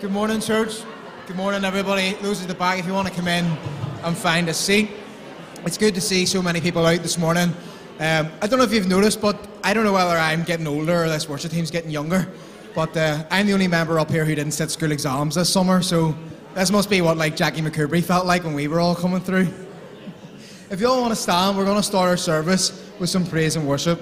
Good morning, church. Good morning, everybody. Those at the back, if you want to come in and find a seat. It's good to see so many people out this morning. Um, I don't know if you've noticed, but I don't know whether I'm getting older or this worship team's getting younger. But uh, I'm the only member up here who didn't sit school exams this summer, so this must be what like Jackie McCurry felt like when we were all coming through. If you all want to stand, we're going to start our service with some praise and worship.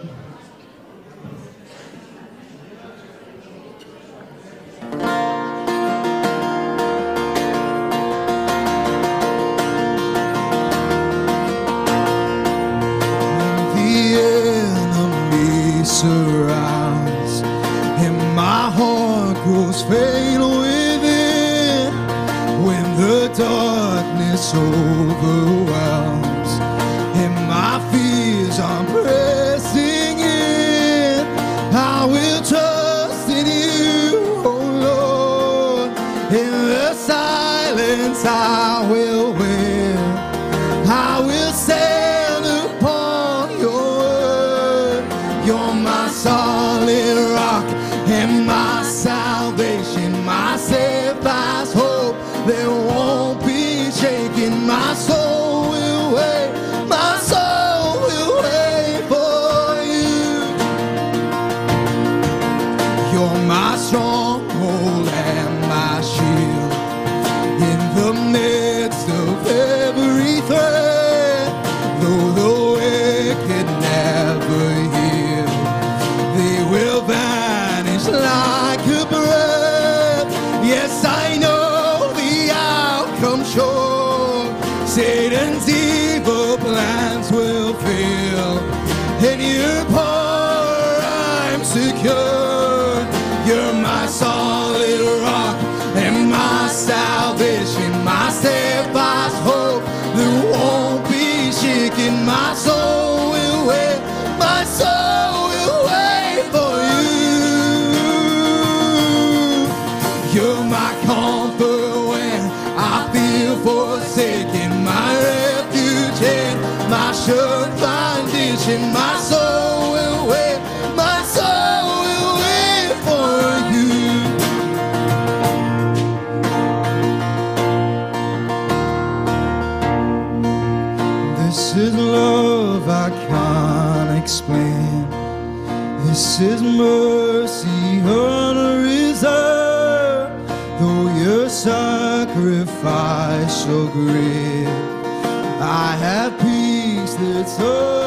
Foundation. My soul will wait, my soul will wait for you. This is love I can't explain. This is mercy peace that's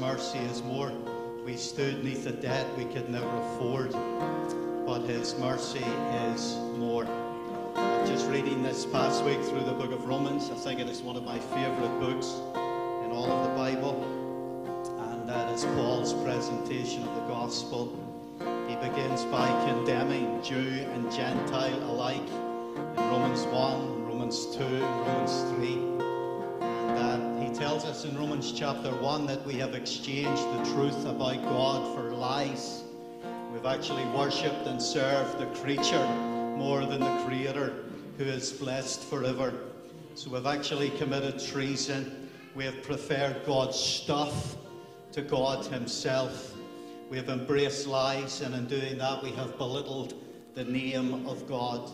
mercy is more. We stood neath a debt we could never afford, but His mercy is more. Just reading this past week through the book of Romans, I think it is one of my favorite books in all of the Bible, and that is Paul's presentation of the gospel. He begins by condemning Jew and Gentile alike in Romans 1, Romans 2, Romans 3. Tells us in Romans chapter 1 that we have exchanged the truth about God for lies. We've actually worshipped and served the creature more than the Creator who is blessed forever. So we've actually committed treason. We have preferred God's stuff to God Himself. We have embraced lies, and in doing that, we have belittled the name of God.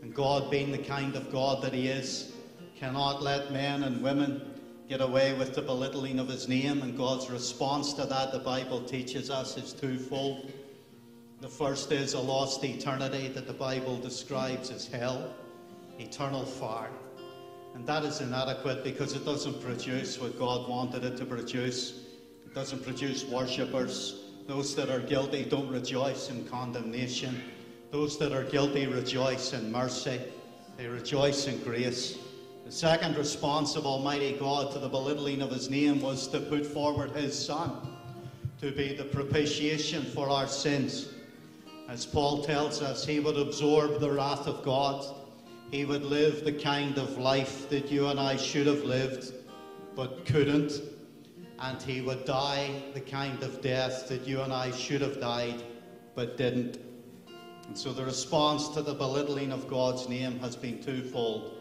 And God, being the kind of God that He is, cannot let men and women get away with the belittling of His name. And God's response to that, the Bible teaches us, is twofold. The first is a lost eternity that the Bible describes as hell, eternal fire. And that is inadequate because it doesn't produce what God wanted it to produce. It doesn't produce worshippers. Those that are guilty don't rejoice in condemnation. Those that are guilty rejoice in mercy. They rejoice in grace. The second response of Almighty God to the belittling of His name was to put forward His Son to be the propitiation for our sins. As Paul tells us, he would absorb the wrath of God. He would live the kind of life that you and I should have lived, but couldn't. And he would die the kind of death that you and I should have died, but didn't. And so the response to the belittling of God's name has been twofold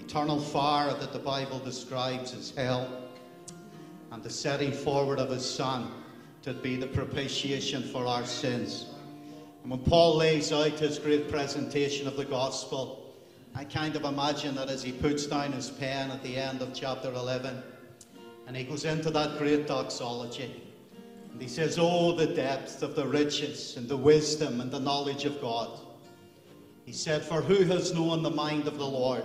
eternal fire that the Bible describes as hell, and the setting forward of his Son to be the propitiation for our sins. And when Paul lays out his great presentation of the gospel, I kind of imagine that as he puts down his pen at the end of chapter 11, and he goes into that great doxology, and he says, Oh, the depth of the riches and the wisdom and the knowledge of God. He said, For who has known the mind of the Lord,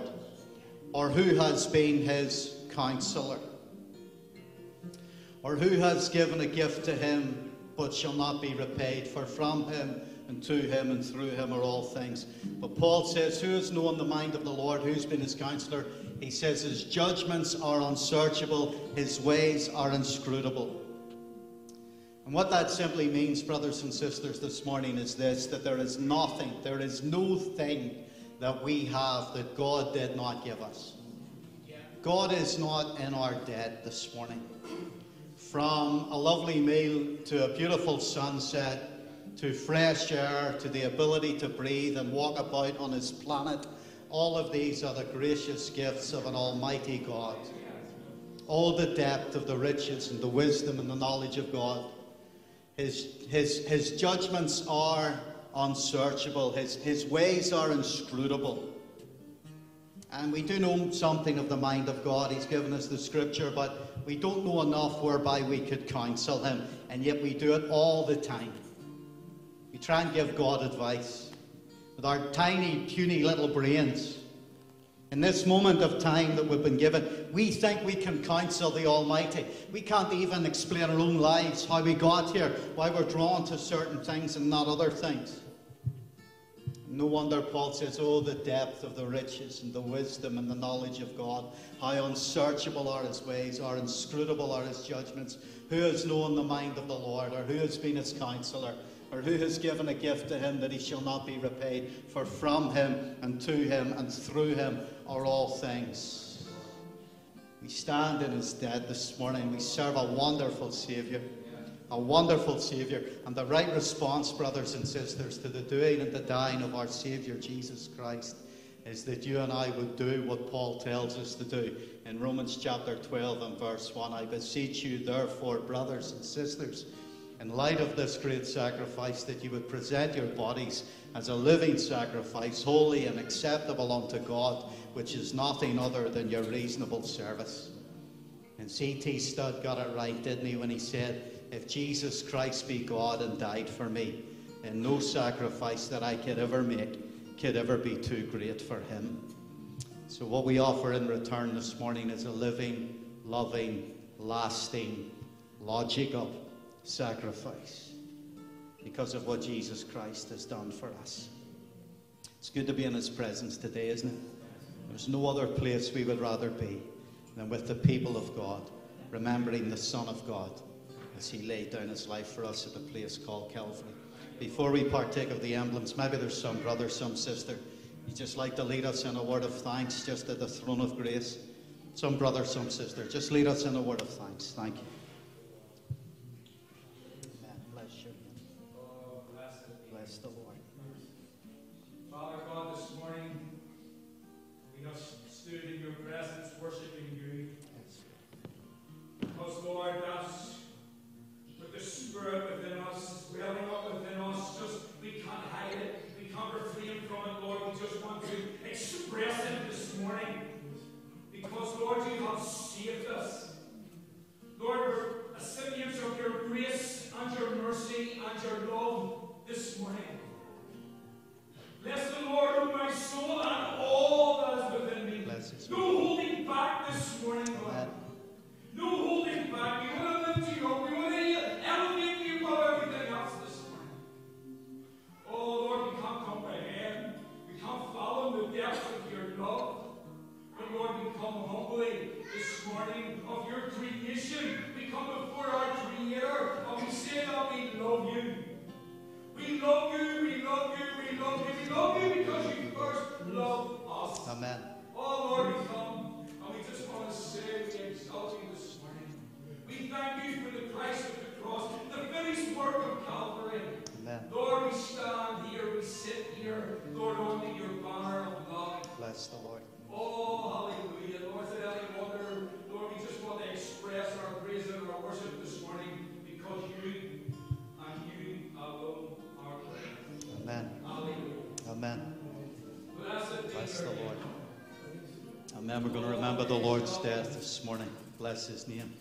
or who has been his counselor, or who has given a gift to him but shall not be repaid? For from him and to him and through him are all things. But Paul says, Who has known the mind of the Lord? Who's been his counselor? He says, His judgments are unsearchable, his ways are inscrutable. And what that simply means, brothers and sisters, this morning is this that there is nothing, there is no thing that we have that God did not give us. God is not in our debt this morning. From a lovely meal to a beautiful sunset to fresh air to the ability to breathe and walk about on His planet, all of these are the gracious gifts of an Almighty God. All the depth of the riches and the wisdom and the knowledge of God. His, his, his judgments are unsearchable, his, his ways are inscrutable. And we do know something of the mind of God. He's given us the scripture, but we don't know enough whereby we could counsel him. And yet we do it all the time. We try and give God advice with our tiny, puny little brains. In this moment of time that we've been given, we think we can counsel the Almighty. We can't even explain our own lives, how we got here, why we're drawn to certain things and not other things. No wonder Paul says, Oh, the depth of the riches and the wisdom and the knowledge of God. How unsearchable are his ways, how inscrutable are his judgments. Who has known the mind of the Lord, or who has been his counselor, or who has given a gift to him that he shall not be repaid? For from him and to him and through him are all things. We stand in his dead this morning. We serve a wonderful Saviour a wonderful Saviour. And the right response, brothers and sisters, to the doing and the dying of our Saviour Jesus Christ is that you and I would do what Paul tells us to do in Romans chapter 12 and verse 1. I beseech you, therefore, brothers and sisters, in light of this great sacrifice, that you would present your bodies as a living sacrifice, holy and acceptable unto God, which is nothing other than your reasonable service. And C.T. Studd got it right, didn't he, when he said, if Jesus Christ be God and died for me, and no sacrifice that I could ever make could ever be too great for him. So, what we offer in return this morning is a living, loving, lasting, logical sacrifice because of what Jesus Christ has done for us. It's good to be in his presence today, isn't it? There's no other place we would rather be than with the people of God, remembering the Son of God as he laid down his life for us at a place called Calvary. Before we partake of the emblems, maybe there's some brother, some sister, you just like to lead us in a word of thanks just at the throne of grace. Some brother, some sister, just lead us in a word of thanks. Thank you. Amen. Amen. Bless the. Lord. we're going to remember the Lord's death this morning. Bless his name.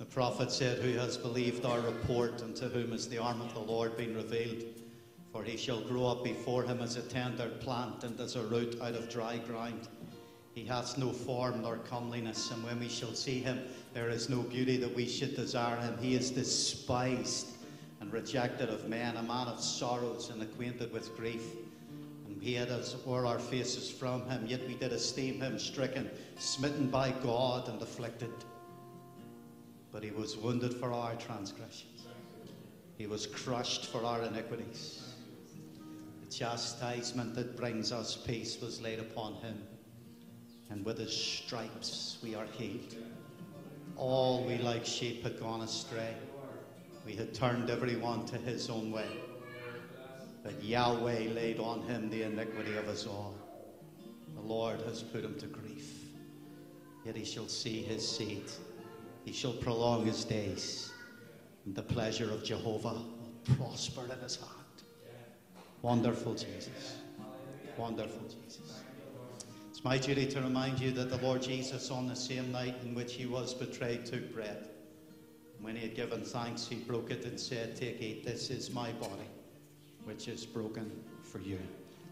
The prophet said, Who has believed our report, and to whom has the arm of the Lord been revealed? For he shall grow up before him as a tender plant, and as a root out of dry ground. He hath no form nor comeliness, and when we shall see him, there is no beauty that we should desire him. He is despised and rejected of men, a man of sorrows and acquainted with grief. He had us it were our faces from him, yet we did esteem him stricken, smitten by God, and afflicted. But he was wounded for our transgressions, he was crushed for our iniquities. The chastisement that brings us peace was laid upon him, and with his stripes we are healed. All we like sheep had gone astray. We had turned everyone to his own way. But Yahweh laid on him the iniquity of us all. The Lord has put him to grief. Yet he shall see his seed. He shall prolong his days. And the pleasure of Jehovah will prosper in his heart. Wonderful Jesus. Wonderful Jesus. It's my duty to remind you that the Lord Jesus, on the same night in which he was betrayed, took bread. When he had given thanks, he broke it and said, Take, eat, this is my body, which is broken for you.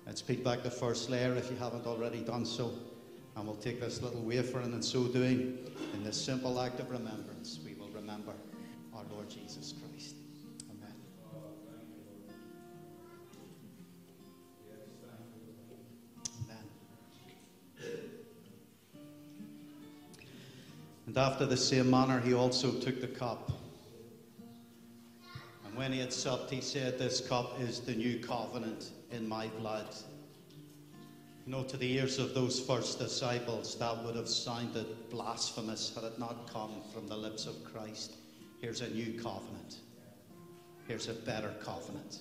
Let's peek back the first layer if you haven't already done so. And we'll take this little wafer, and in so doing, in this simple act of remembrance, we will remember our Lord Jesus Christ. And after the same manner, he also took the cup. And when he had supped, he said, This cup is the new covenant in my blood. You know, to the ears of those first disciples, that would have sounded blasphemous had it not come from the lips of Christ. Here's a new covenant. Here's a better covenant.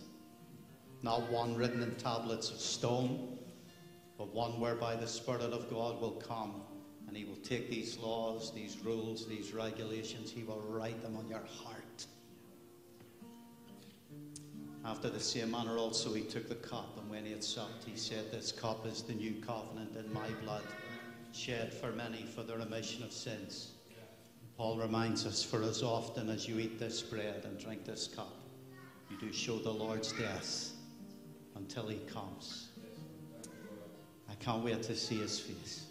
Not one written in tablets of stone, but one whereby the Spirit of God will come and He will take these laws, these rules, these regulations, He will write them on your heart. After the same manner also he took the cup, and when he had supped, he said, This cup is the new covenant in my blood, shed for many for the remission of sins. Paul reminds us, For as often as you eat this bread and drink this cup, you do show the Lord's death until he comes. I can't wait to see his face.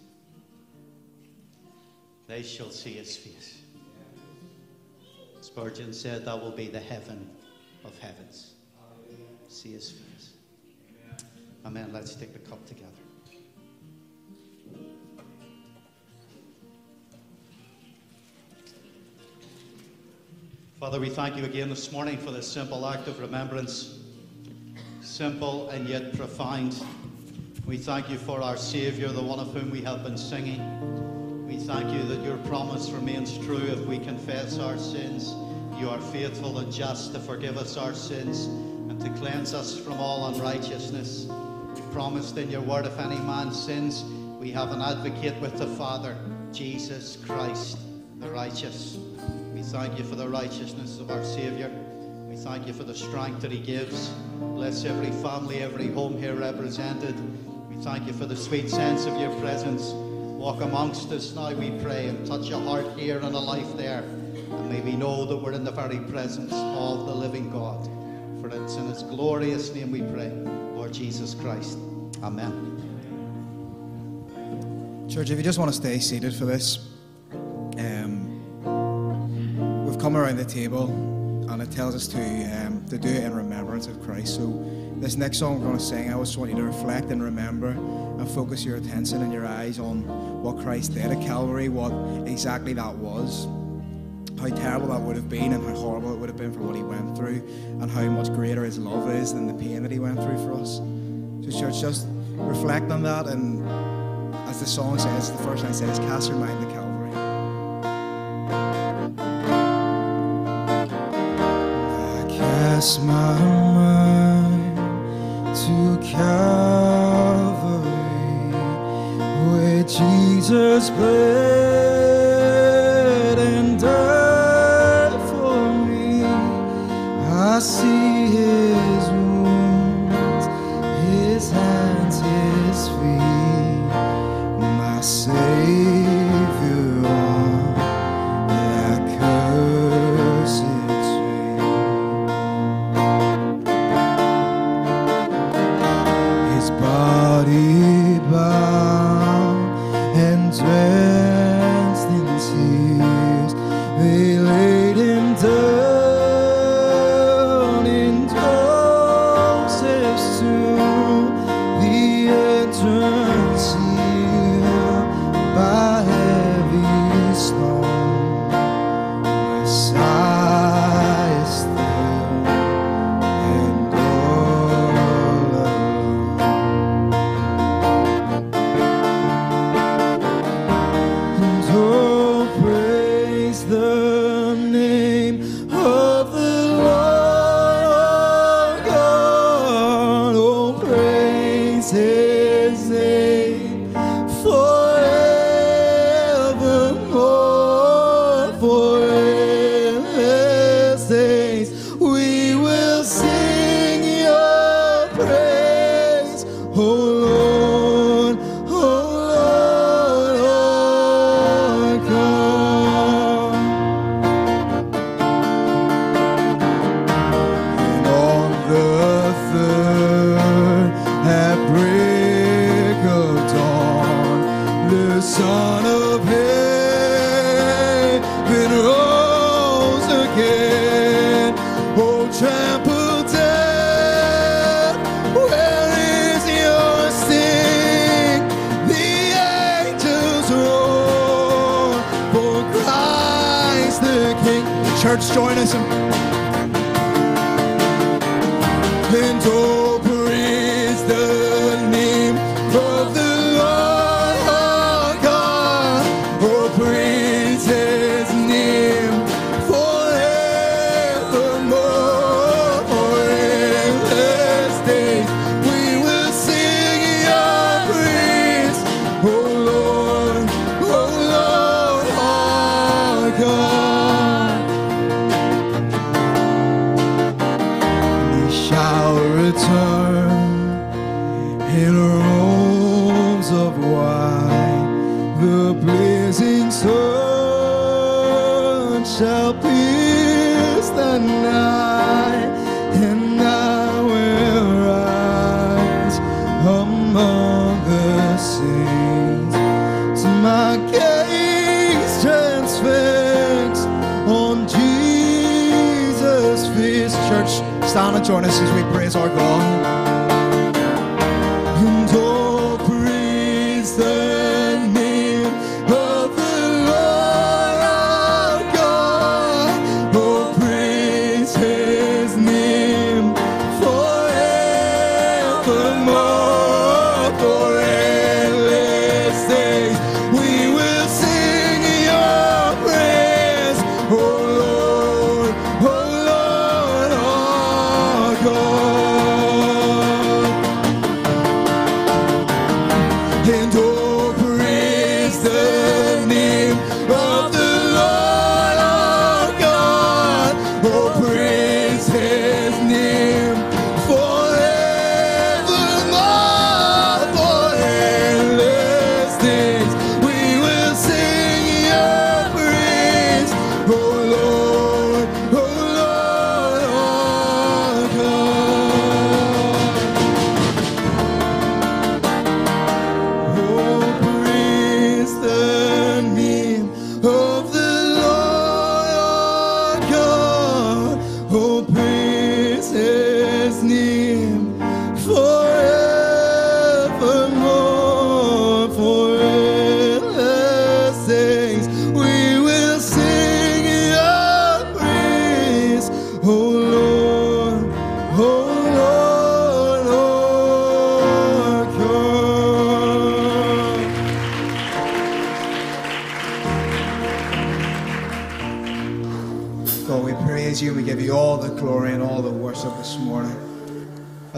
They shall see his face. Spurgeon said that will be the heaven of heavens see his face. Amen. Let's take the cup together. Father, we thank you again this morning for this simple act of remembrance. Simple and yet profound. We thank you for our Savior, the one of whom we have been singing. We thank you that your promise remains true if we confess our sins. You are faithful and just to forgive us our sins and to cleanse us from all unrighteousness. You promised in your word, if any man sins, we have an advocate with the Father, Jesus Christ, the righteous. We thank you for the righteousness of our Saviour. We thank you for the strength that He gives. Bless every family, every home here represented. We thank you for the sweet sense of your presence. Walk amongst us now, we pray, and touch a heart here and a life there. And may we know that we're in the very presence of the living God. For it's in His glorious name we pray, Lord Jesus Christ. Amen. Church, if you just want to stay seated for this, um, we've come around the table and it tells us to, um, to do it in remembrance of Christ. So, this next song we're going to sing, I just want you to reflect and remember and focus your attention and your eyes on what Christ did at Calvary, what exactly that was, how terrible that would have been, and how horrible it would have been for what he went through, and how much greater his love is than the pain that he went through for us. So, church, just reflect on that and as the song says, the first line says, cast your mind to Calvary. I cast my mind to Calvary, where Jesus bled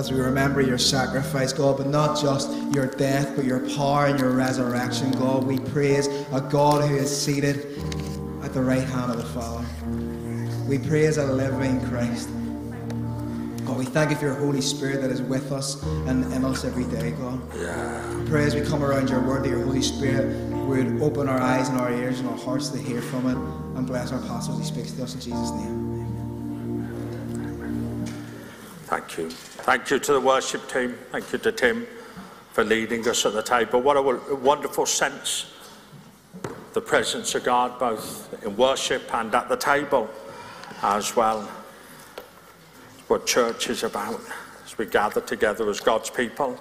As we remember your sacrifice, God, but not just your death, but your power and your resurrection, God. We praise a God who is seated at the right hand of the Father. We praise a living Christ. God, we thank you for your Holy Spirit that is with us and in us every day, God. Yeah. Pray as we come around your word that your Holy Spirit would open our eyes and our ears and our hearts to hear from it and bless our pastor as he speaks to us in Jesus' name. Thank you. Thank you to the worship team. Thank you to Tim for leading us at the table. What a wonderful sense, the presence of God, both in worship and at the table as well. What church is about as we gather together as God's people.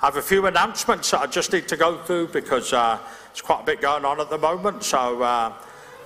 I have a few announcements that I just need to go through because uh, quite a bit going on at the moment. So uh,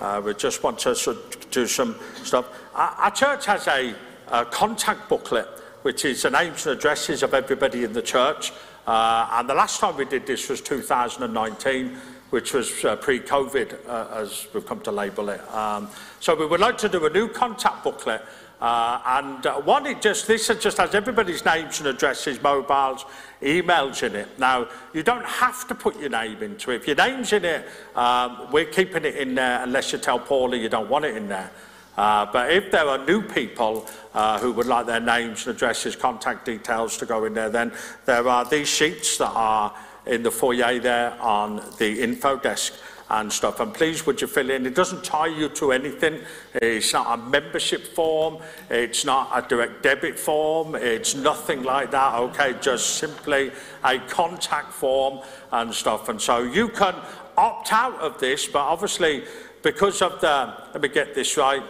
uh, we just want to sort of do some stuff. Our, our church has a, a contact booklet, which is the names and addresses of everybody in the church. Uh, and the last time we did this was 2019, which was uh, pre-COVID, uh, as we've come to label it. Um, so we would like to do a new contact booklet. Uh, and uh, one, it just this just has everybody's names and addresses, mobiles, emails in it. Now, you don't have to put your name into it. If your name's in it, um, we're keeping it in there unless you tell Paula you don't want it in there. Uh, but if there are new people uh, who would like their names and addresses, contact details to go in there, then there are these sheets that are in the foyer there on the info desk and stuff. And please, would you fill in? It doesn't tie you to anything. It's not a membership form. It's not a direct debit form. It's nothing like that. Okay, just simply a contact form and stuff. And so you can opt out of this, but obviously, because of the, let me get this right,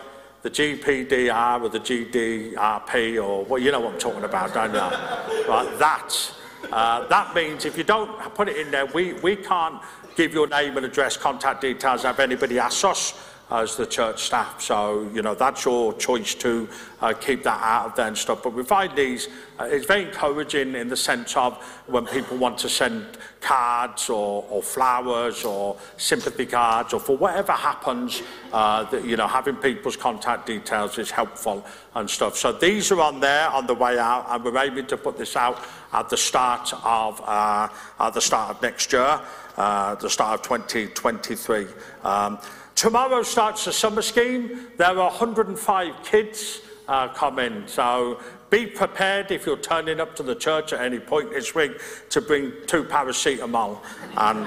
the GPDR or the GDRP or well, you know what I'm talking about, don't you? right, that. Uh, that means if you don't put it in there, we, we can't give your name and address, contact details, have anybody ask us as the church staff. So, you know, that's your choice to uh, keep that out of there and stuff. But we find these, uh, it's very encouraging in the sense of when people want to send cards or, or flowers or sympathy cards or for whatever happens, uh, that, you know, having people's contact details is helpful and stuff. So these are on there on the way out and we're aiming to put this out at the start of, uh, at the start of next year, uh, the start of 2023. Um, Tomorrow starts the summer scheme. There are 105 kids uh, coming. So be prepared if you're turning up to the church at any point this week to bring two paracetamol and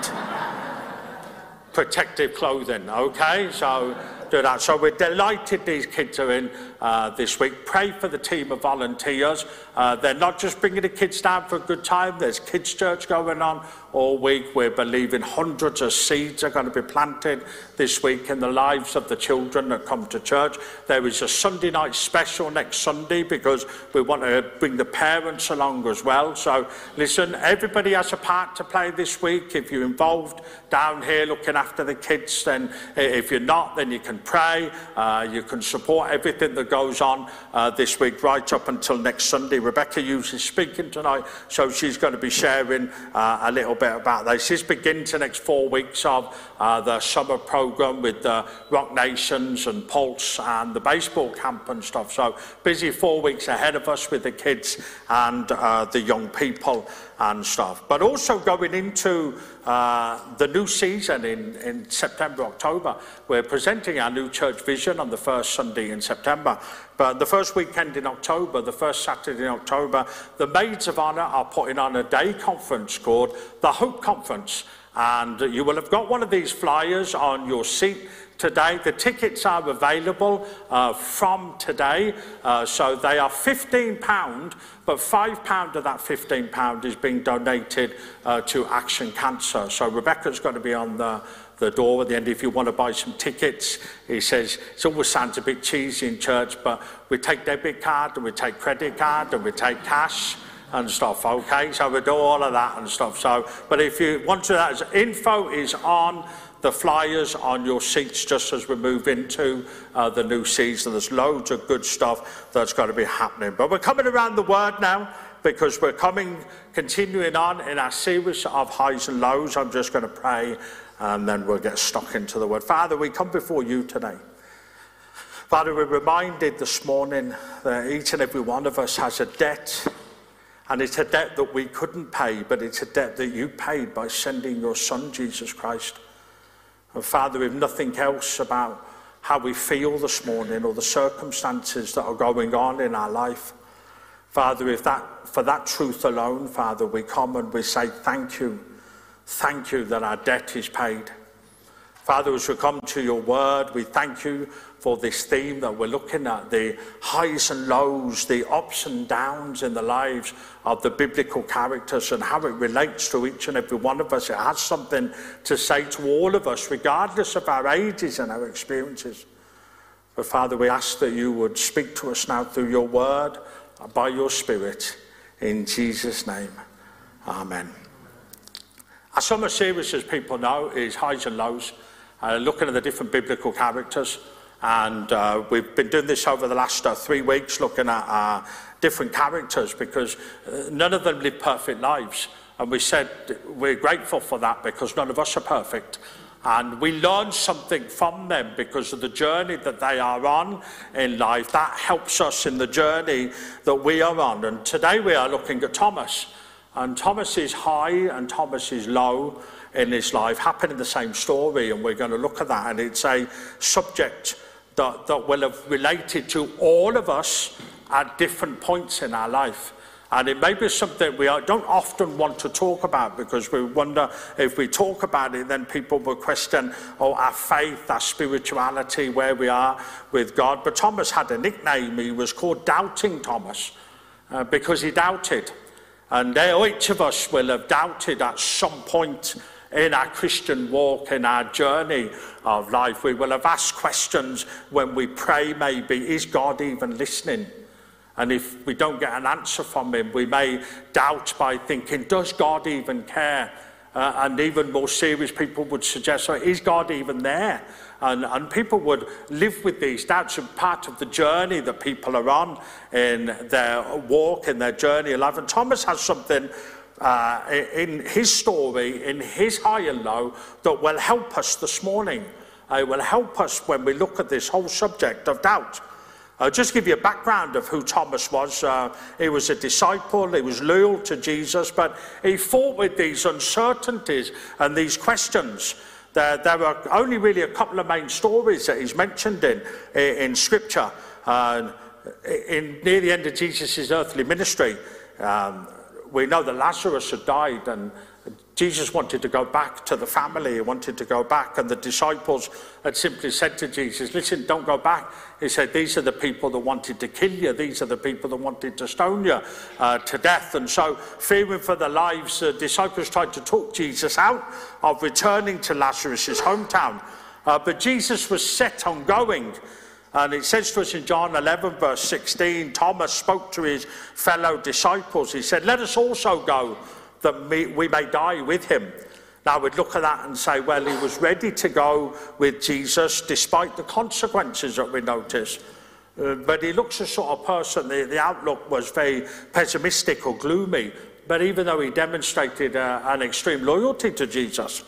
protective clothing, okay? So do that. So we're delighted these kids are in uh, this week. Pray for the team of volunteers. Uh, they're not just bringing the kids down for a good time. There's kids' church going on all week. We're believing hundreds of seeds are going to be planted this week in the lives of the children that come to church. There is a Sunday night special next Sunday because we want to bring the parents along as well. So listen, everybody has a part to play this week. If you're involved down here looking after the kids, then if you're not, then you can pray. Uh, you can support everything that goes on uh, this week right up until next Sunday. Rebecca Hughes is speaking tonight, so she's going to be sharing uh, a little bit about this. This begins the next four weeks of uh, the summer program with the Rock Nations and Pulse and the baseball camp and stuff. So busy four weeks ahead of us with the kids and uh, the young people and stuff. But also going into uh, the new season in, in September, October, we're presenting our new church vision on the first Sunday in September. But the first weekend in October, the first Saturday in October, the Maids of Honour are putting on a day conference called the Hope Conference. And you will have got one of these flyers on your seat today. The tickets are available uh, from today, uh, so they are £15, but £5 of that £15 is being donated uh, to Action Cancer. So Rebecca's going to be on the, the door at the end if you want to buy some tickets. He says, it always sounds a bit cheesy in church, but we take debit card and we take credit card and we take cash and stuff, okay? So we do all of that and stuff. So, but if you want to, that info is on the flyers on your seats just as we move into uh, the new season. There's loads of good stuff that's going to be happening. But we're coming around the word now because we're coming, continuing on in our series of highs and lows. I'm just going to pray and then we'll get stuck into the word. Father, we come before you today. Father, we're reminded this morning that each and every one of us has a debt and it's a debt that we couldn't pay, but it's a debt that you paid by sending your Son, Jesus Christ. And Father, if nothing else about how we feel this morning or the circumstances that are going on in our life, Father, if that, for that truth alone, Father, we come and we say thank you. Thank you that our debt is paid. Father, as we come to your word, we thank you for this theme that we're looking at the highs and lows, the ups and downs in the lives of the biblical characters and how it relates to each and every one of us. It has something to say to all of us, regardless of our ages and our experiences. But Father, we ask that you would speak to us now through your word, by your Spirit, in Jesus' name. Amen. Our summer series, as people know, is highs and lows, uh, looking at the different biblical characters. And uh, we've been doing this over the last uh, three weeks, looking at uh, different characters because uh, none of them live perfect lives. And we said we're grateful for that because none of us are perfect. And we learn something from them because of the journey that they are on in life. That helps us in the journey that we are on. And today we are looking at Thomas. And Thomas is high and Thomas is low in his life, happening the same story. And we're going to look at that. And it's a subject that, that will have related to all of us at different points in our life. And it may be something we don't often want to talk about because we wonder if we talk about it, then people will question oh, our faith, our spirituality, where we are with God. But Thomas had a nickname. He was called Doubting Thomas uh, because he doubted. And each of us will have doubted at some point in our Christian walk, in our journey of life. We will have asked questions when we pray, maybe, is God even listening? And if we don't get an answer from him, we may doubt by thinking, does God even care Uh, and even more serious people would suggest, so is God even there? And, and people would live with these doubts and part of the journey that people are on in their walk, in their journey of life. And Thomas has something uh, in his story, in his high and low, that will help us this morning. Uh, it will help us when we look at this whole subject of doubt. I'll just give you a background of who Thomas was. Uh, he was a disciple, he was loyal to Jesus, but he fought with these uncertainties and these questions. There, there are only really a couple of main stories that he's mentioned in, in Scripture. Uh, in, near the end of Jesus' earthly ministry, um, we know that Lazarus had died and Jesus wanted to go back to the family, he wanted to go back, and the disciples had simply said to Jesus, Listen, don't go back. He said, These are the people that wanted to kill you, these are the people that wanted to stone you uh, to death. And so, fearing for their lives, the disciples tried to talk Jesus out of returning to Lazarus' hometown. Uh, but Jesus was set on going. And it says to us in John 11, verse 16, Thomas spoke to his fellow disciples. He said, Let us also go that we may die with him. Now we'd look at that and say, well, he was ready to go with Jesus despite the consequences that we notice. Uh, but he looks a sort of person, the, the outlook was very pessimistic or gloomy. But even though he demonstrated uh, an extreme loyalty to Jesus,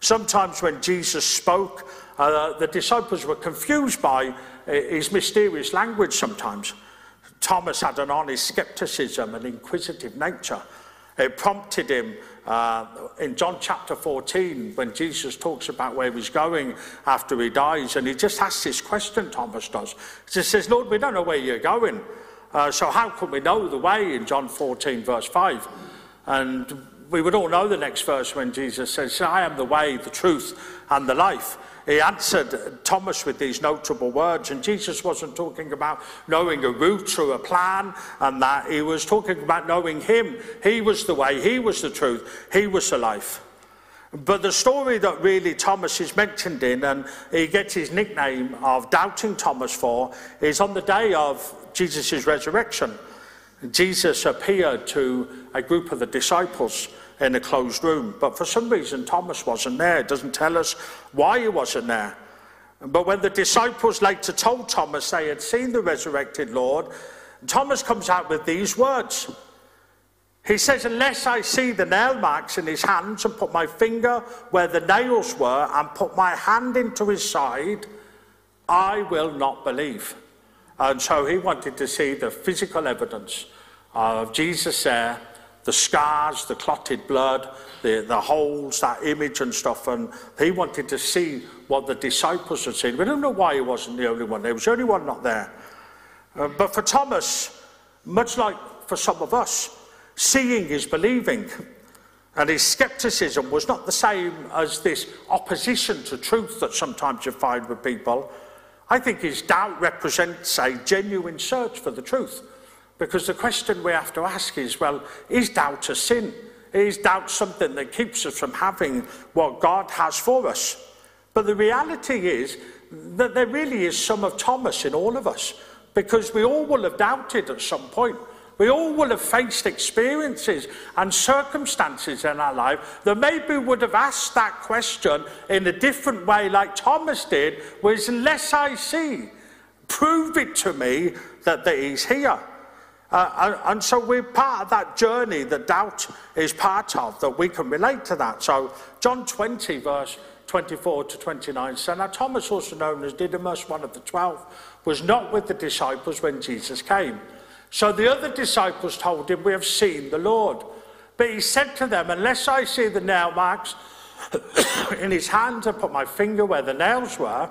sometimes when Jesus spoke, uh, the disciples were confused by his mysterious language sometimes. Thomas had an honest skepticism and inquisitive nature. It prompted him uh, in John chapter 14 when Jesus talks about where he's going after he dies. And he just asks this question, Thomas does. He says, Lord, we don't know where you're going. Uh, so how can we know the way in John 14, verse 5? And we would all know the next verse when Jesus says, I am the way, the truth, and the life he answered Thomas with these notable words. And Jesus wasn't talking about knowing a route or a plan and that. He was talking about knowing him. He was the way, he was the truth, he was the life. But the story that really Thomas is mentioned in, and he gets his nickname of Doubting Thomas for, is on the day of Jesus' resurrection. Jesus appeared to a group of the disciples in a closed room. But for some reason, Thomas wasn't there. It doesn't tell us why he wasn't there. But when the disciples later told Thomas they had seen the resurrected Lord, Thomas comes out with these words. He says, Unless I see the nail marks in his hands and put my finger where the nails were and put my hand into his side, I will not believe. And so he wanted to see the physical evidence of Jesus there the scars, the clotted blood, the, the holes, that image and stuff. And he wanted to see what the disciples had seen. We don't know why he wasn't the only one. There was the only one not there. Uh, but for Thomas, much like for some of us, seeing is believing. And his skepticism was not the same as this opposition to truth that sometimes you find with people. I think his doubt represents a genuine search for the truth. Because the question we have to ask is well, is doubt a sin? Is doubt something that keeps us from having what God has for us? But the reality is that there really is some of Thomas in all of us, because we all will have doubted at some point. We all will have faced experiences and circumstances in our life that maybe would have asked that question in a different way, like Thomas did, was unless I see, prove it to me that, that he's here. Uh, and so we're part of that journey that doubt is part of, that we can relate to that. So John 20, verse 24 to 29 says, Now Thomas, also known as Didymus, one of the twelve, was not with the disciples when Jesus came. So the other disciples told him, We have seen the Lord. But he said to them, Unless I see the nail marks in his hands and put my finger where the nails were,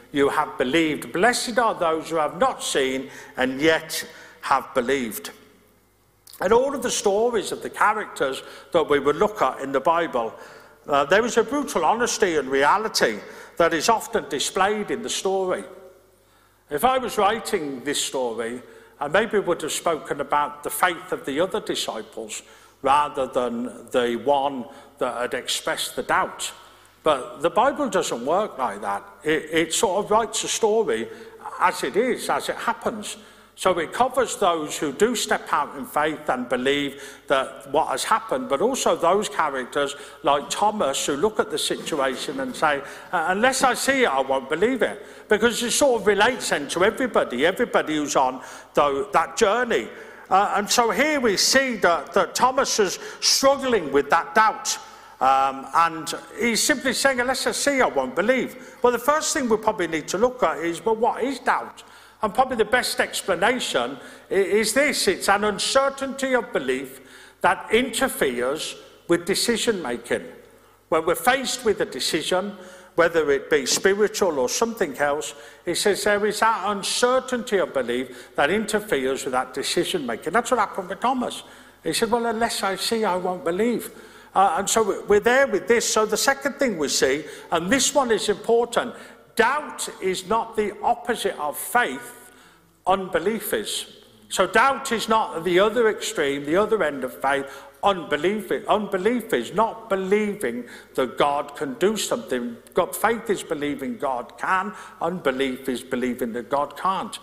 you have believed. Blessed are those who have not seen and yet have believed. And all of the stories of the characters that we would look at in the Bible, uh, there is a brutal honesty and reality that is often displayed in the story. If I was writing this story, I maybe would have spoken about the faith of the other disciples rather than the one that had expressed the doubt. But the Bible doesn't work like that. It, it sort of writes a story as it is, as it happens. So it covers those who do step out in faith and believe that what has happened, but also those characters like Thomas who look at the situation and say, "Uh, unless I see it, I won't believe it. Because it sort of relates then to everybody, everybody who's on though, that journey. Uh, and so here we see that, that Thomas is struggling with that doubt. Um, and he's simply saying, unless I see, I won't believe. Well, the first thing we probably need to look at is, well, what is doubt? And probably the best explanation is this it's an uncertainty of belief that interferes with decision making. When we're faced with a decision, whether it be spiritual or something else, he says there is that uncertainty of belief that interferes with that decision making. That's what happened with Thomas. He said, Well, unless I see, I won't believe. Uh, and so we- we're there with this. So the second thing we see, and this one is important doubt is not the opposite of faith, unbelief is. So doubt is not the other extreme, the other end of faith. Unbelief, unbelief is not believing that God can do something. God, faith is believing God can. Unbelief is believing that God can't.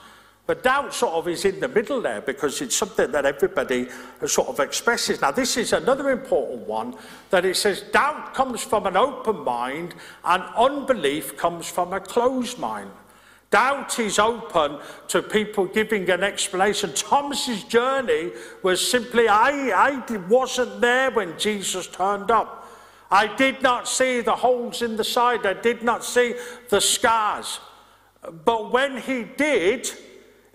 But doubt sort of is in the middle there because it's something that everybody sort of expresses. Now, this is another important one that it says doubt comes from an open mind and unbelief comes from a closed mind. Doubt is open to people giving an explanation. Thomas's journey was simply, I, I wasn't there when Jesus turned up. I did not see the holes in the side. I did not see the scars. But when he did,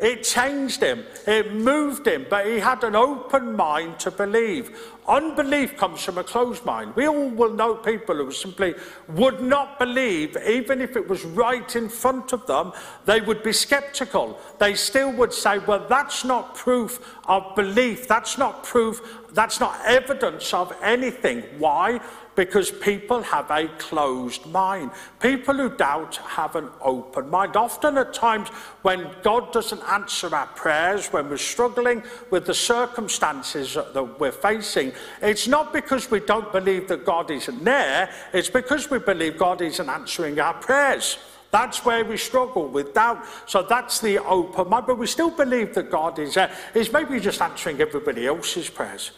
it changed him, it moved him, but he had an open mind to believe. Unbelief comes from a closed mind. We all will know people who simply would not believe, even if it was right in front of them, they would be skeptical. They still would say, Well, that's not proof of belief, that's not proof, that's not evidence of anything. Why? Because people have a closed mind. People who doubt have an open mind. Often, at times, when God doesn't answer our prayers, when we're struggling with the circumstances that we're facing, it's not because we don't believe that God isn't there, it's because we believe God isn't answering our prayers. That's where we struggle with doubt. So that's the open mind. But we still believe that God is there. He's maybe just answering everybody else's prayers.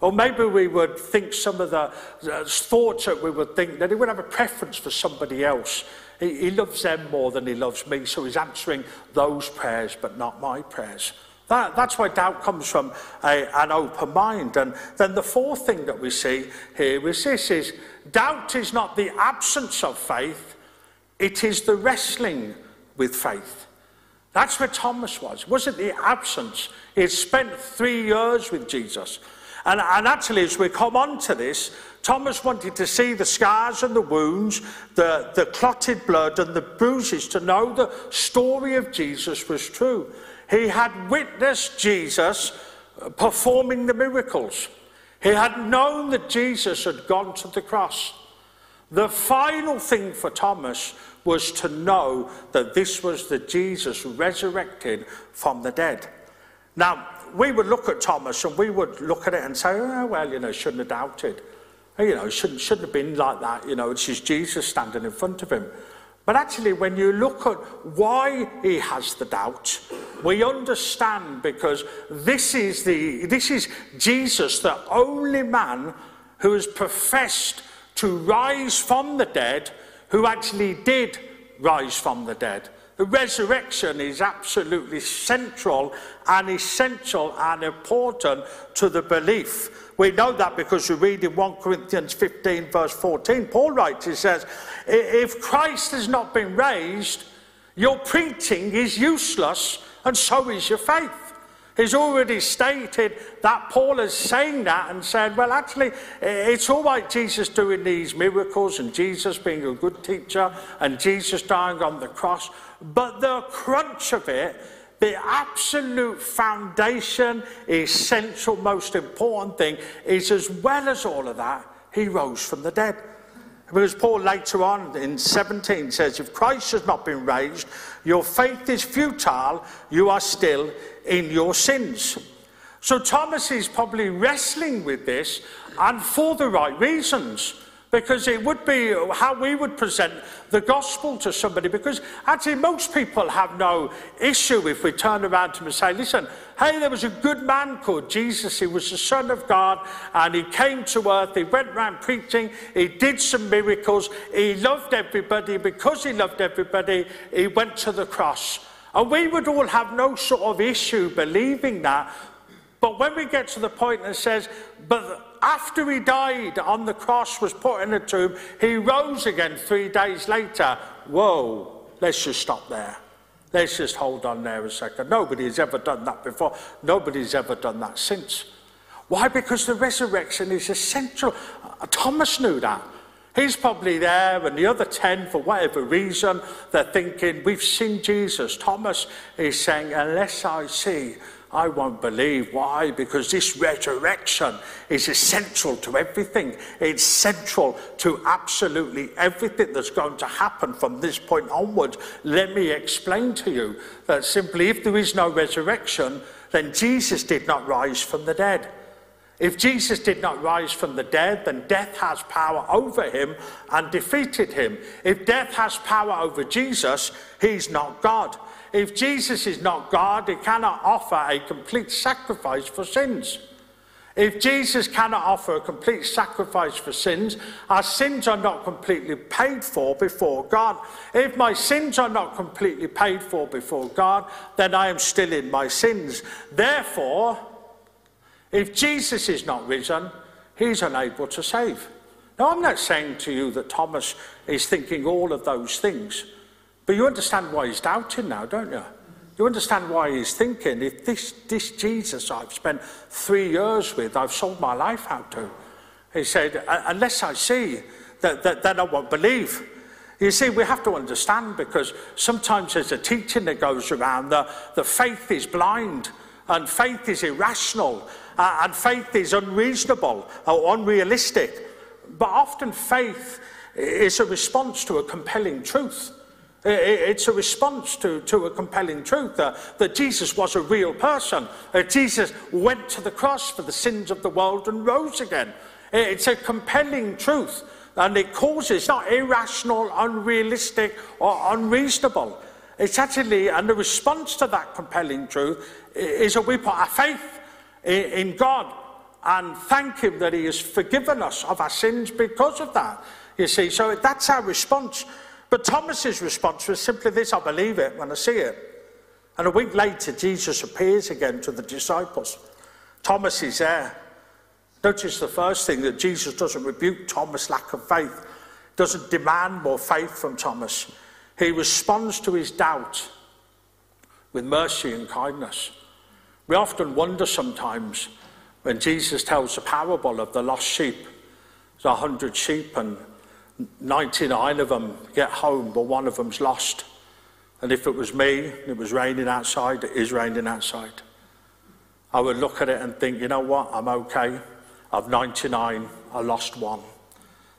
Or maybe we would think some of the thoughts that we would think that he would have a preference for somebody else. He, he loves them more than he loves me, so he's answering those prayers but not my prayers. That, that's why doubt comes from a, an open mind. And then the fourth thing that we see here is this is doubt is not the absence of faith, it is the wrestling with faith. That's where Thomas was. It wasn't the absence. He had spent three years with Jesus. And, and actually, as we come on to this, Thomas wanted to see the scars and the wounds, the, the clotted blood and the bruises to know the story of Jesus was true. He had witnessed Jesus performing the miracles. He had known that Jesus had gone to the cross. The final thing for Thomas was to know that this was the Jesus resurrected from the dead. Now, we would look at Thomas and we would look at it and say, oh, well, you know, shouldn't have doubted. Oh, you know, shouldn't, shouldn't have been like that. You know, it's just Jesus standing in front of him. But actually, when you look at why he has the doubt, we understand because this is, the, this is Jesus, the only man who has professed to rise from the dead, who actually did rise from the dead. The resurrection is absolutely central and essential and important to the belief. We know that because we read in 1 Corinthians 15, verse 14. Paul writes, he says, If Christ has not been raised, your preaching is useless, and so is your faith. He's already stated that Paul is saying that and said, well, actually, i- it's all right, Jesus doing these miracles and Jesus being a good teacher and Jesus dying on the cross, but the crunch of it, the absolute foundation, essential, most important thing is as well as all of that, he rose from the dead. Because Paul later on in 17 says, if Christ has not been raised, your faith is futile, you are still in your sins. So Thomas is probably wrestling with this and for the right reasons. Because it would be how we would present the gospel to somebody. Because actually, most people have no issue if we turn around to them and say, listen, hey, there was a good man called Jesus. He was the Son of God, and he came to earth. He went around preaching. He did some miracles. He loved everybody. Because he loved everybody, he went to the cross. And we would all have no sort of issue believing that. But when we get to the point that says, but after he died on the cross, was put in a tomb, he rose again three days later. Whoa, let's just stop there. Let's just hold on there a second. Nobody's ever done that before. Nobody's ever done that since. Why? Because the resurrection is essential. Uh, Thomas knew that. He's probably there, and the other 10, for whatever reason, they're thinking, We've seen Jesus. Thomas is saying, Unless I see, I won't believe. Why? Because this resurrection is essential to everything. It's central to absolutely everything that's going to happen from this point onwards. Let me explain to you that simply if there is no resurrection, then Jesus did not rise from the dead. If Jesus did not rise from the dead, then death has power over him and defeated him. If death has power over Jesus, he's not God. If Jesus is not God, he cannot offer a complete sacrifice for sins. If Jesus cannot offer a complete sacrifice for sins, our sins are not completely paid for before God. If my sins are not completely paid for before God, then I am still in my sins. Therefore, if Jesus is not risen, he's unable to save. Now, I'm not saying to you that Thomas is thinking all of those things. But you understand why he's doubting now, don't you? You understand why he's thinking, if this, this Jesus I've spent three years with, I've sold my life out to. He said, uh, unless I see, that, that, then I won't believe. You see, we have to understand because sometimes there's a teaching that goes around that, that faith is blind and faith is irrational uh, and faith is unreasonable or unrealistic. But often faith is a response to a compelling truth. It's a response to, to a compelling truth uh, that Jesus was a real person. Uh, Jesus went to the cross for the sins of the world and rose again. It's a compelling truth, and it causes not irrational, unrealistic, or unreasonable. It's actually, and the response to that compelling truth is that we put our faith in God and thank Him that He has forgiven us of our sins because of that. You see, so that's our response. But Thomas's response was simply this I believe it when I see it. And a week later, Jesus appears again to the disciples. Thomas is there. Notice the first thing that Jesus doesn't rebuke Thomas' lack of faith, doesn't demand more faith from Thomas. He responds to his doubt with mercy and kindness. We often wonder sometimes when Jesus tells the parable of the lost sheep. There's a hundred sheep, and 99 of them get home, but one of them's lost. And if it was me, and it was raining outside, it is raining outside. I would look at it and think, you know what, I'm okay. Of 99, I lost one.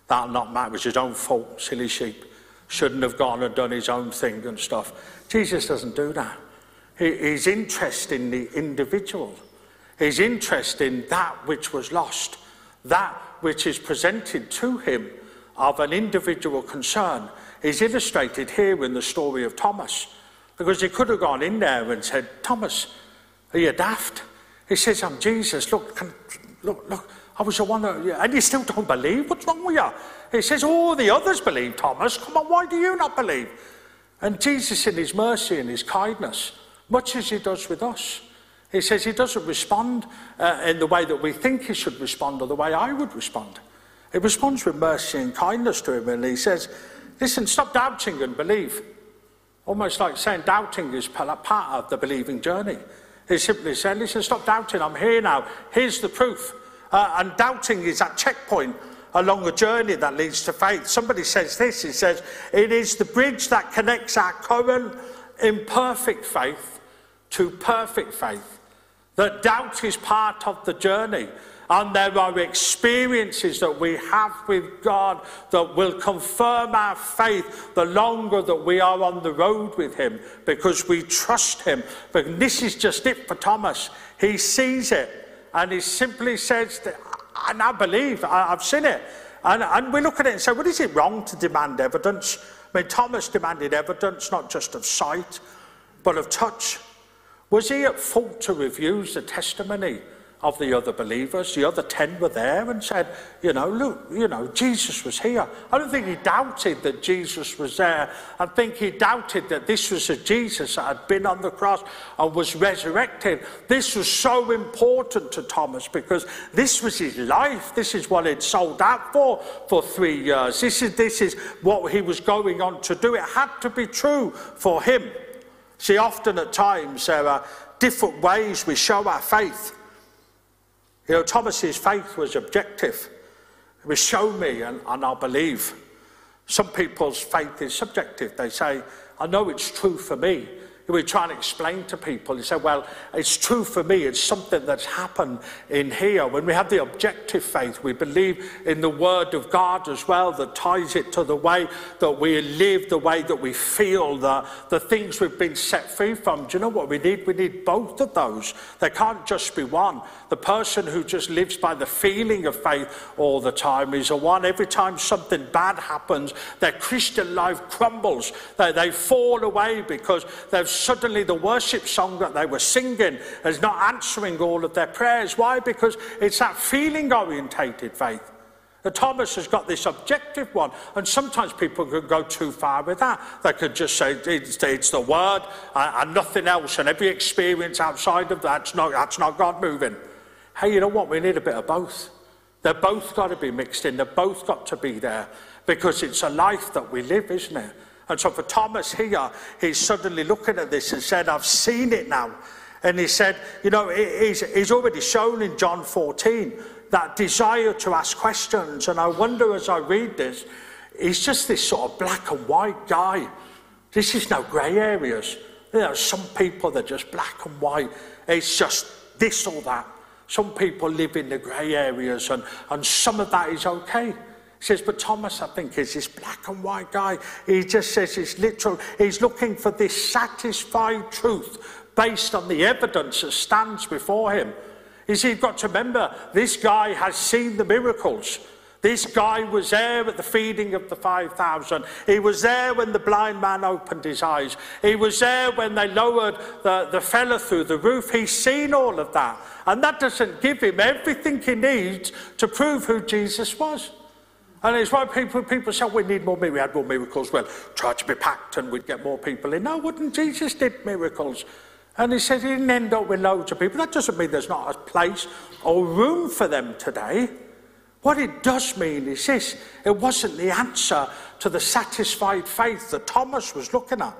That'll not matter. It was his own fault, silly sheep. Shouldn't have gone and done his own thing and stuff. Jesus doesn't do that. He, interest in the individual. his interest in that which was lost, that which is presented to him of an individual concern is illustrated here in the story of Thomas. Because he could have gone in there and said, Thomas, are you daft? He says, I'm Jesus. Look, can, look, look, I was the one that, and you still don't believe? What's wrong with you? He says, all the others believe, Thomas. Come on, why do you not believe? And Jesus, in his mercy and his kindness, much as he does with us, he says he doesn't respond uh, in the way that we think he should respond or the way I would respond. He responds with mercy and kindness to him and he says, Listen, stop doubting and believe. Almost like saying doubting is part of the believing journey. He simply said, Listen, stop doubting. I'm here now. Here's the proof. Uh, and doubting is that checkpoint along a journey that leads to faith. Somebody says this he says, It is the bridge that connects our current imperfect faith to perfect faith, that doubt is part of the journey. And there are experiences that we have with God that will confirm our faith the longer that we are on the road with Him because we trust Him. But this is just it for Thomas. He sees it and he simply says, and I believe, I, have seen it. And, and we look at it and say, well, is it wrong to demand evidence? I mean, Thomas demanded evidence not just of sight, but of touch. Was he at fault to refuse the testimony of the other believers. The other ten were there and said, you know, look, you know, Jesus was here. I don't think he doubted that Jesus was there. I think he doubted that this was a Jesus that had been on the cross and was resurrected. This was so important to Thomas because this was his life. This is what he'd sold out for for three years. This is, this is what he was going on to do. It had to be true for him. See, often at times there are different ways we show our faith. You know, Thomas's faith was objective. It was show me and, and I'll believe. Some people's faith is subjective. They say, I know it's true for me, we try and explain to people. You say, well, it's true for me. It's something that's happened in here. When we have the objective faith, we believe in the word of God as well that ties it to the way that we live, the way that we feel, the, the things we've been set free from. Do you know what we need? We need both of those. There can't just be one. The person who just lives by the feeling of faith all the time is a one. Every time something bad happens, their Christian life crumbles. They, they fall away because they've suddenly the worship song that they were singing is not answering all of their prayers. Why? Because it's that feeling orientated faith. The Thomas has got this objective one, and sometimes people can go too far with that. They could just say it's, it's the word and, and, nothing else, and every experience outside of that's not, that's not God moving. Hey, you know what? We need a bit of both. They're both got to be mixed in, they've both got to be there because it's a life that we live, isn't it? And so for Thomas here, he's suddenly looking at this and said, I've seen it now. And he said, you know, he's, he's already shown in John 14 that desire to ask questions. And I wonder as I read this, he's just this sort of black and white guy. This is no grey areas. There are some people that are just black and white. It's just this or that. Some people live in the grey areas, and, and some of that is okay. Says, but Thomas, I think, is this black and white guy. He just says it's literal. He's looking for this satisfied truth based on the evidence that stands before him. You see, you've got to remember, this guy has seen the miracles. This guy was there at the feeding of the 5,000. He was there when the blind man opened his eyes. He was there when they lowered the, the fella through the roof. He's seen all of that. And that doesn't give him everything he needs to prove who Jesus was. And it's why people, people say, we need more miracles. We had more miracles. Well, church be packed and we'd get more people in. No, wouldn't Jesus did miracles? And he said he didn't end up with loads of people. That doesn't mean there's not a place or room for them today. What it does mean is this it wasn't the answer to the satisfied faith that Thomas was looking at.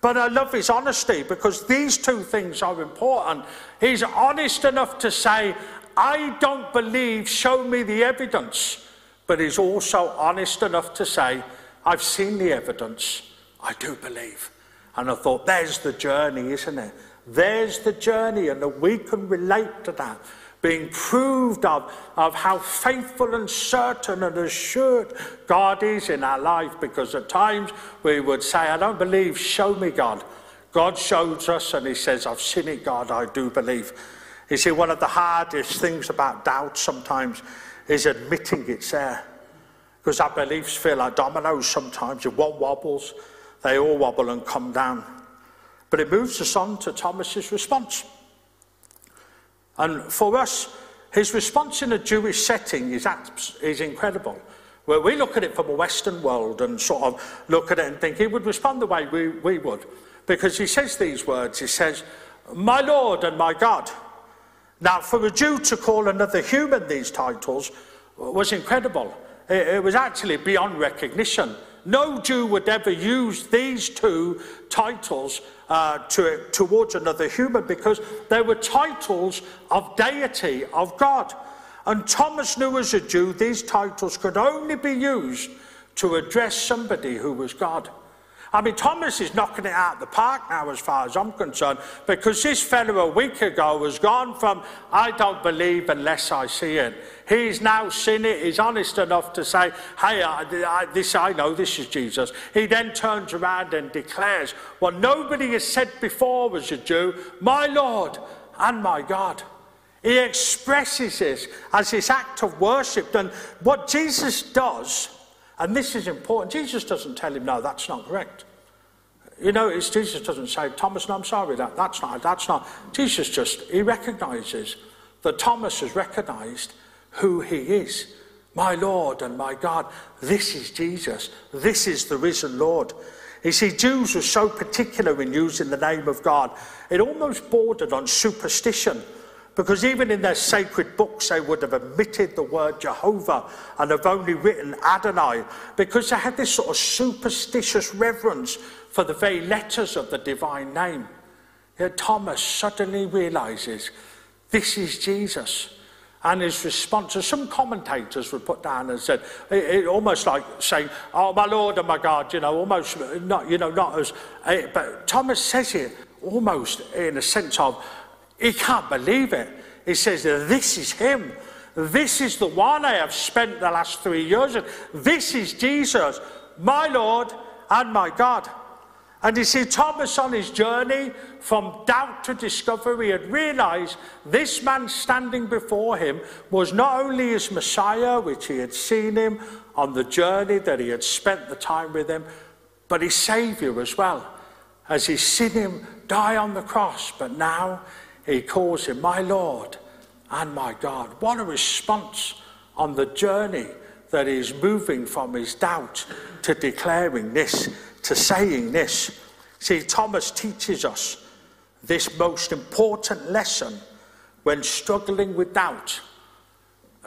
But I love his honesty because these two things are important. He's honest enough to say, I don't believe, show me the evidence but he's also honest enough to say, I've seen the evidence, I do believe. And I thought, there's the journey, isn't it? There's the journey, and that we can relate to that, being proved of, of how faithful and certain and assured God is in our life, because at times we would say, I don't believe, show me God. God shows us, and He says, I've seen it, God, I do believe. You see, one of the hardest things about doubt sometimes is admitting it's there. Because our beliefs feel like dominoes sometimes. If one wobbles, they all wobble and come down. But it moves us on to Thomas's response. And for us, his response in a Jewish setting is, is incredible. Where we look at it from a Western world and sort of look at it and think he would respond the way we, we would. Because he says these words, he says, My Lord and my God. Now, for a Jew to call another human these titles was incredible. It, it was actually beyond recognition. No Jew would ever use these two titles uh, to, towards another human because they were titles of deity, of God. And Thomas knew as a Jew these titles could only be used to address somebody who was God. I mean, Thomas is knocking it out of the park now, as far as I'm concerned, because this fellow a week ago has gone from, I don't believe unless I see it. He's now seen it. He's honest enough to say, hey, I, I, this, I know this is Jesus. He then turns around and declares what nobody has said before as a Jew, my Lord and my God. He expresses this as this act of worship. And what Jesus does and this is important. Jesus doesn't tell him, no, that's not correct. You know, Jesus doesn't say, Thomas, no, I'm sorry, that, that's not, that's not. Jesus just, he recognizes that Thomas has recognized who he is. My Lord and my God, this is Jesus. This is the risen Lord. You see, Jews were so particular in using the name of God, it almost bordered on superstition. Because even in their sacred books, they would have omitted the word Jehovah and have only written Adonai because they had this sort of superstitious reverence for the very letters of the divine name. Yet Thomas suddenly realizes this is Jesus. And his response, as some commentators would put down and said, it, it, almost like saying, "Oh my Lord and my God," you know, almost not, you know, not as. Eh, but Thomas says it almost in a sense of, he can't believe it. He says, This is him. This is the one I have spent the last three years with. This is Jesus, my Lord and my God. And you see, Thomas on his journey from doubt to discovery had realized this man standing before him was not only his Messiah, which he had seen him on the journey that he had spent the time with him, but his Saviour as well, as he's seen him die on the cross. But now he calls him my Lord and my God. What a response on the journey that he's moving from his doubt to declaring this, to saying this. See, Thomas teaches us this most important lesson when struggling with doubt.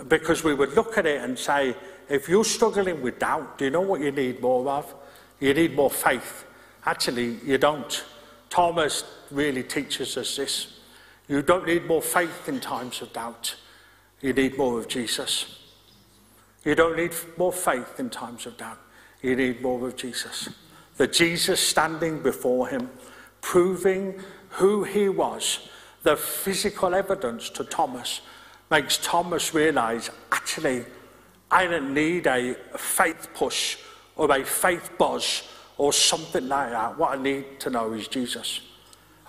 Because we would look at it and say, if you're struggling with doubt, do you know what you need more of? You need more faith. Actually, you don't. Thomas really teaches us this. You don't need more faith in times of doubt. You need more of Jesus. You don't need more faith in times of doubt. You need more of Jesus. The Jesus standing before him, proving who he was, the physical evidence to Thomas, makes Thomas realize actually, I don't need a faith push or a faith buzz or something like that. What I need to know is Jesus.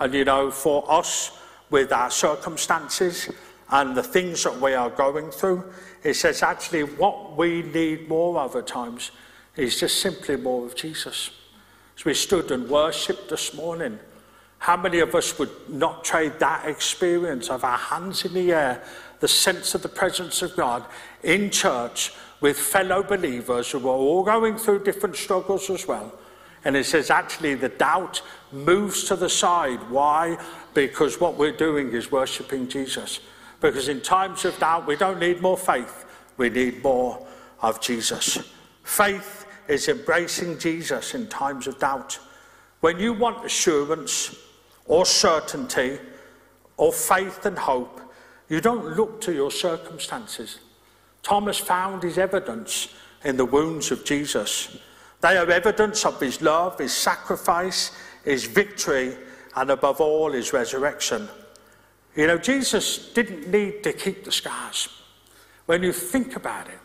And you know, for us, with our circumstances and the things that we are going through. It says actually what we need more of at times is just simply more of Jesus. As we stood and worshipped this morning, how many of us would not trade that experience of our hands in the air, the sense of the presence of God in church with fellow believers who are all going through different struggles as well? And it says actually the doubt moves to the side. Why? Because what we're doing is worshipping Jesus. Because in times of doubt, we don't need more faith, we need more of Jesus. Faith is embracing Jesus in times of doubt. When you want assurance or certainty or faith and hope, you don't look to your circumstances. Thomas found his evidence in the wounds of Jesus. They are evidence of his love, his sacrifice, his victory, and above all, his resurrection. You know, Jesus didn't need to keep the scars. When you think about it,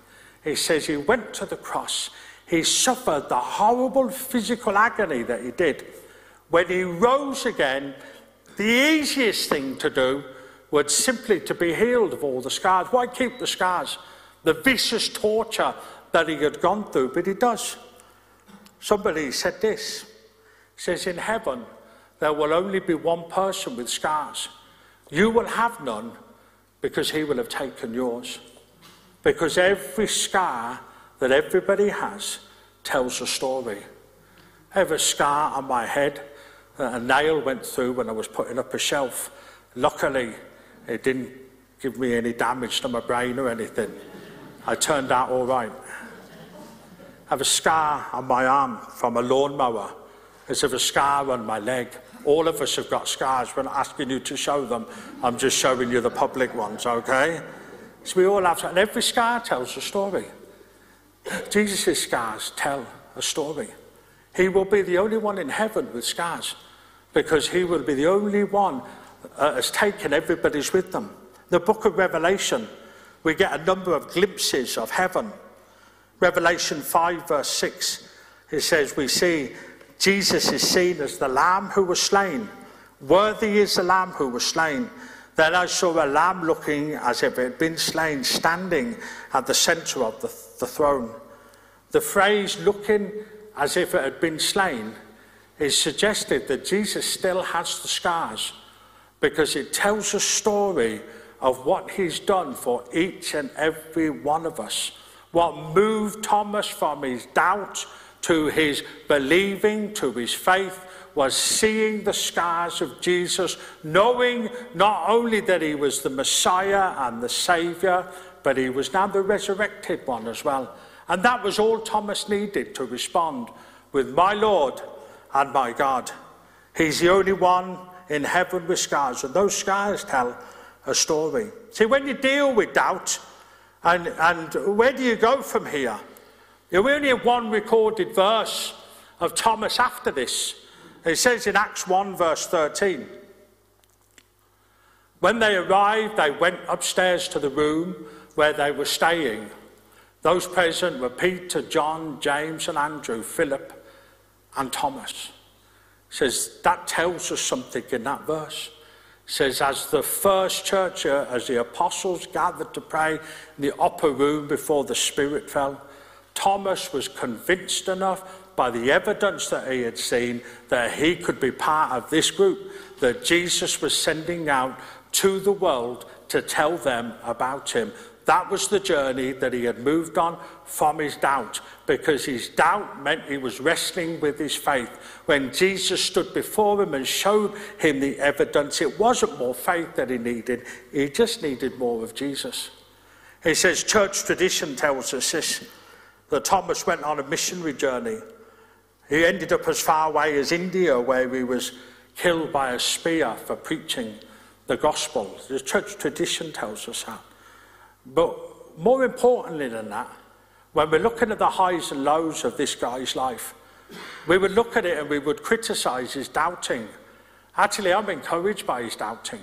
he says he went to the cross, he suffered the horrible physical agony that he did. When he rose again, the easiest thing to do was simply to be healed of all the scars. Why keep the scars? The vicious torture that he had gone through, but he does. Somebody said this. says in heaven, there will only be one person with scars. You will have none because he will have taken yours. Because every scar that everybody has tells a story. A scar on my head that a nail went through when I was putting up a shelf. Luckily, it didn't give me any damage to my brain or anything. I turned out all right. I have a scar on my arm from a lawnmower. There's a scar on my leg. All of us have got scars. We're not asking you to show them. I'm just showing you the public ones, okay? So we all have, and every scar tells a story. Jesus' scars tell a story. He will be the only one in heaven with scars because he will be the only one uh, has taken everybody's with them. The book of Revelation, we get a number of glimpses of heaven. Revelation 5, verse 6, it says, We see Jesus is seen as the Lamb who was slain. Worthy is the Lamb who was slain. Then I saw a lamb looking as if it had been slain, standing at the center of the, the throne. The phrase looking as if it had been slain is suggested that Jesus still has the scars because it tells a story of what he's done for each and every one of us. What moved Thomas from his doubt to his believing, to his faith, was seeing the scars of Jesus, knowing not only that he was the Messiah and the Saviour, but he was now the resurrected one as well. And that was all Thomas needed to respond with my Lord and my God. He's the only one in heaven with scars, and those scars tell a story. See, when you deal with doubt, and, and where do you go from here? You only have one recorded verse of Thomas after this. It says in Acts 1, verse 13. When they arrived, they went upstairs to the room where they were staying. Those present were Peter, John, James, and Andrew, Philip, and Thomas. It says that tells us something in that verse. It says, as the first church, uh, as the apostles gathered to pray in the upper room before the Spirit fell, Thomas was convinced enough by the evidence that he had seen that he could be part of this group that Jesus was sending out to the world to tell them about him. That was the journey that he had moved on from his doubt, because his doubt meant he was wrestling with his faith. When Jesus stood before him and showed him the evidence, it wasn't more faith that he needed, he just needed more of Jesus. He says, church tradition tells us this that Thomas went on a missionary journey. He ended up as far away as India, where he was killed by a spear for preaching the gospel. The church tradition tells us that. But more importantly than that, when we're looking at the highs and lows of this guy's life, we would look at it and we would criticize his doubting. Actually, I'm encouraged by his doubting.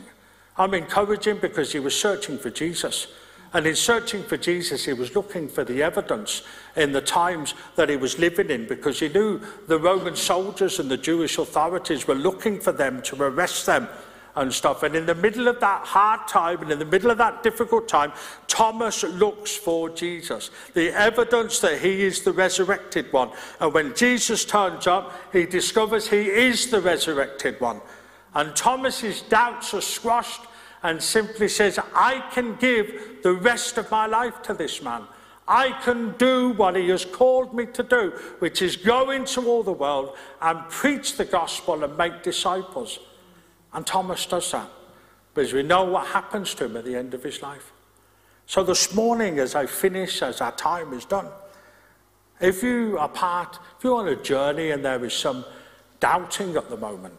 I'm encouraging because he was searching for Jesus. And in searching for Jesus, he was looking for the evidence in the times that he was living in because he knew the Roman soldiers and the Jewish authorities were looking for them to arrest them and stuff. And in the middle of that hard time and in the middle of that difficult time, Thomas looks for Jesus, the evidence that he is the resurrected one. And when Jesus turns up, he discovers he is the resurrected one. And Thomas's doubts are squashed and simply says, I can give the rest of my life to this man. I can do what he has called me to do, which is go into all the world and preach the gospel and make disciples. And Thomas does that because we know what happens to him at the end of his life. So this morning, as I finish, as our time is done, if you are part, if you're on a journey and there is some doubting at the moment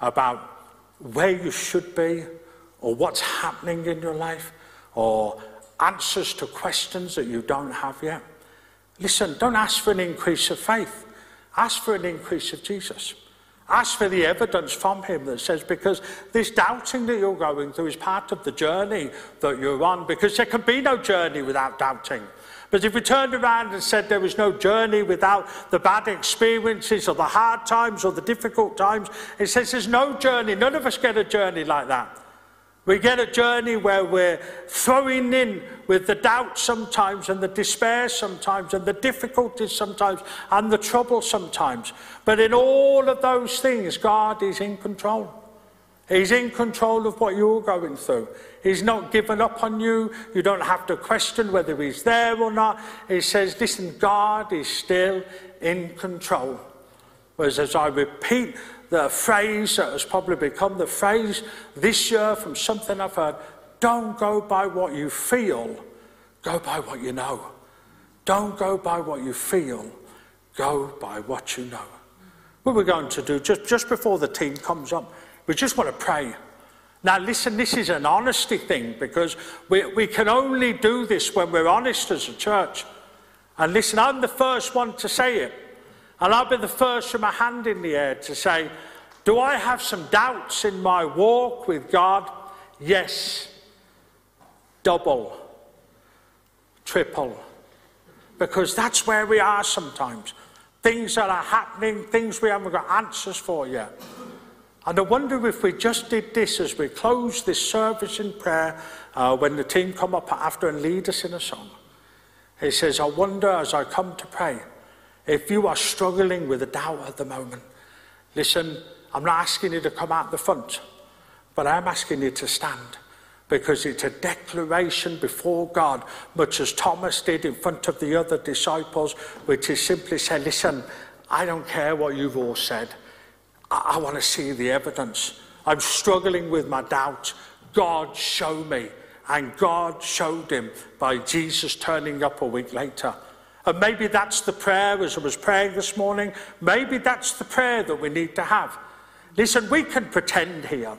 about where you should be or what's happening in your life or answers to questions that you don't have yet, listen, don't ask for an increase of faith. Ask for an increase of Jesus. Ask for the evidence from him that says, because this doubting that you're going through is part of the journey that you're on, because there can be no journey without doubting. But if we turned around and said there was no journey without the bad experiences or the hard times or the difficult times, it says there's no journey. None of us get a journey like that. We get a journey where we're throwing in with the doubt sometimes and the despair sometimes and the difficulties sometimes and the trouble sometimes. But in all of those things, God is in control. He's in control of what you're going through. He's not given up on you. You don't have to question whether he's there or not. He says, listen, God is still in control. Whereas as I repeat the phrase that has probably become the phrase this year from something I've heard don't go by what you feel, go by what you know. Don't go by what you feel, go by what you know. What we're going to do, just, just before the team comes up, we just want to pray. Now, listen, this is an honesty thing because we, we can only do this when we're honest as a church. And listen, I'm the first one to say it. And I'll be the first with my hand in the air to say, Do I have some doubts in my walk with God? Yes. Double, triple. Because that's where we are sometimes. Things that are happening, things we haven't got answers for yet. And I wonder if we just did this as we close this service in prayer, uh, when the team come up after and lead us in a song. He says, I wonder as I come to pray, if you are struggling with a doubt at the moment, listen, I'm not asking you to come out the front, but I'm asking you to stand because it's a declaration before God, much as Thomas did in front of the other disciples, which is simply say, Listen, I don't care what you've all said. I, I want to see the evidence. I'm struggling with my doubt. God, show me. And God showed him by Jesus turning up a week later. And maybe that's the prayer as I was praying this morning. Maybe that's the prayer that we need to have. Listen, we can pretend here.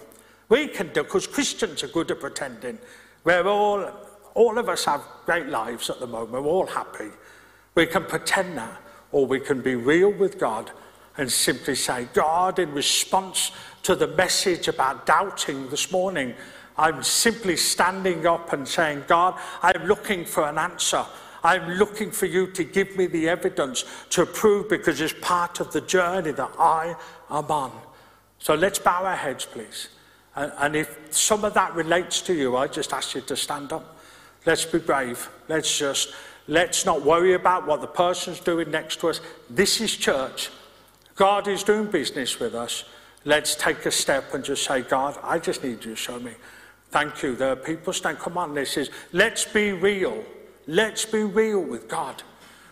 We can do, because Christians are good at pretending. We're all, all of us have great lives at the moment. We're all happy. We can pretend that, or we can be real with God and simply say, God, in response to the message about doubting this morning, I'm simply standing up and saying, God, I'm looking for an answer. I'm looking for you to give me the evidence to prove because it's part of the journey that I am on. So let's bow our heads, please. And, and if some of that relates to you, I just ask you to stand up. Let's be brave. Let's just, let's not worry about what the person's doing next to us. This is church. God is doing business with us. Let's take a step and just say, God, I just need you to show me. Thank you. There are people standing. come on, this is, let's be real. Let's be real with God.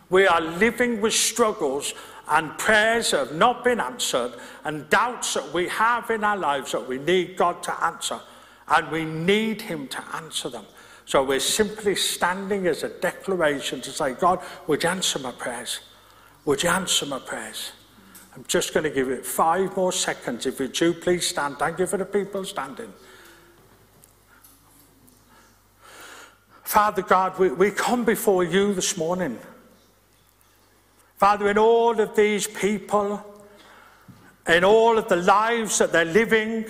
We are living with struggles and prayers that have not been answered and doubts that we have in our lives that we need God to answer. And we need Him to answer them. So we're simply standing as a declaration to say, God, would you answer my prayers? Would you answer my prayers? I'm just going to give it five more seconds. If you do, please stand. Thank you for the people standing. Father God, we, we come before you this morning. Father, in all of these people, in all of the lives that they're living,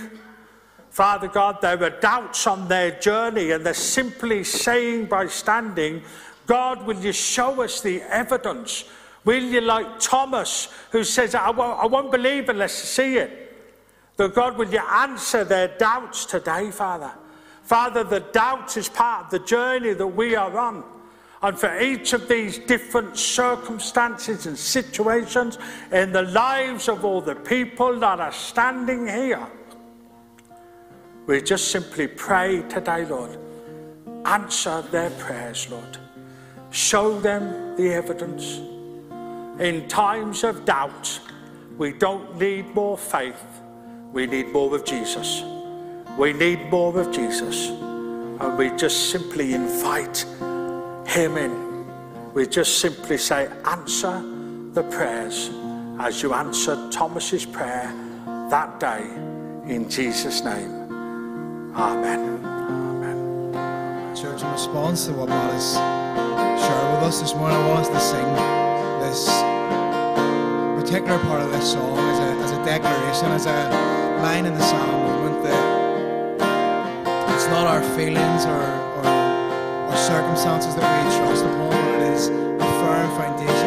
Father God, there are doubts on their journey, and they're simply saying by standing, God, will you show us the evidence? Will you, like Thomas, who says, I won't, I won't believe unless I see it? But God, will you answer their doubts today, Father? Father, the doubt is part of the journey that we are on. And for each of these different circumstances and situations in the lives of all the people that are standing here, we just simply pray today, Lord. Answer their prayers, Lord. Show them the evidence. In times of doubt, we don't need more faith, we need more of Jesus. We need more of Jesus. And we just simply invite Him in. We just simply say, answer the prayers as you answered Thomas's prayer that day in Jesus' name. Amen. Amen. Church, in response to what God has shared with us this morning, I want us to sing this particular part of this song as a, as a declaration, as a line in the psalm not our feelings or, or, or circumstances that we trust upon, but it is a firm foundation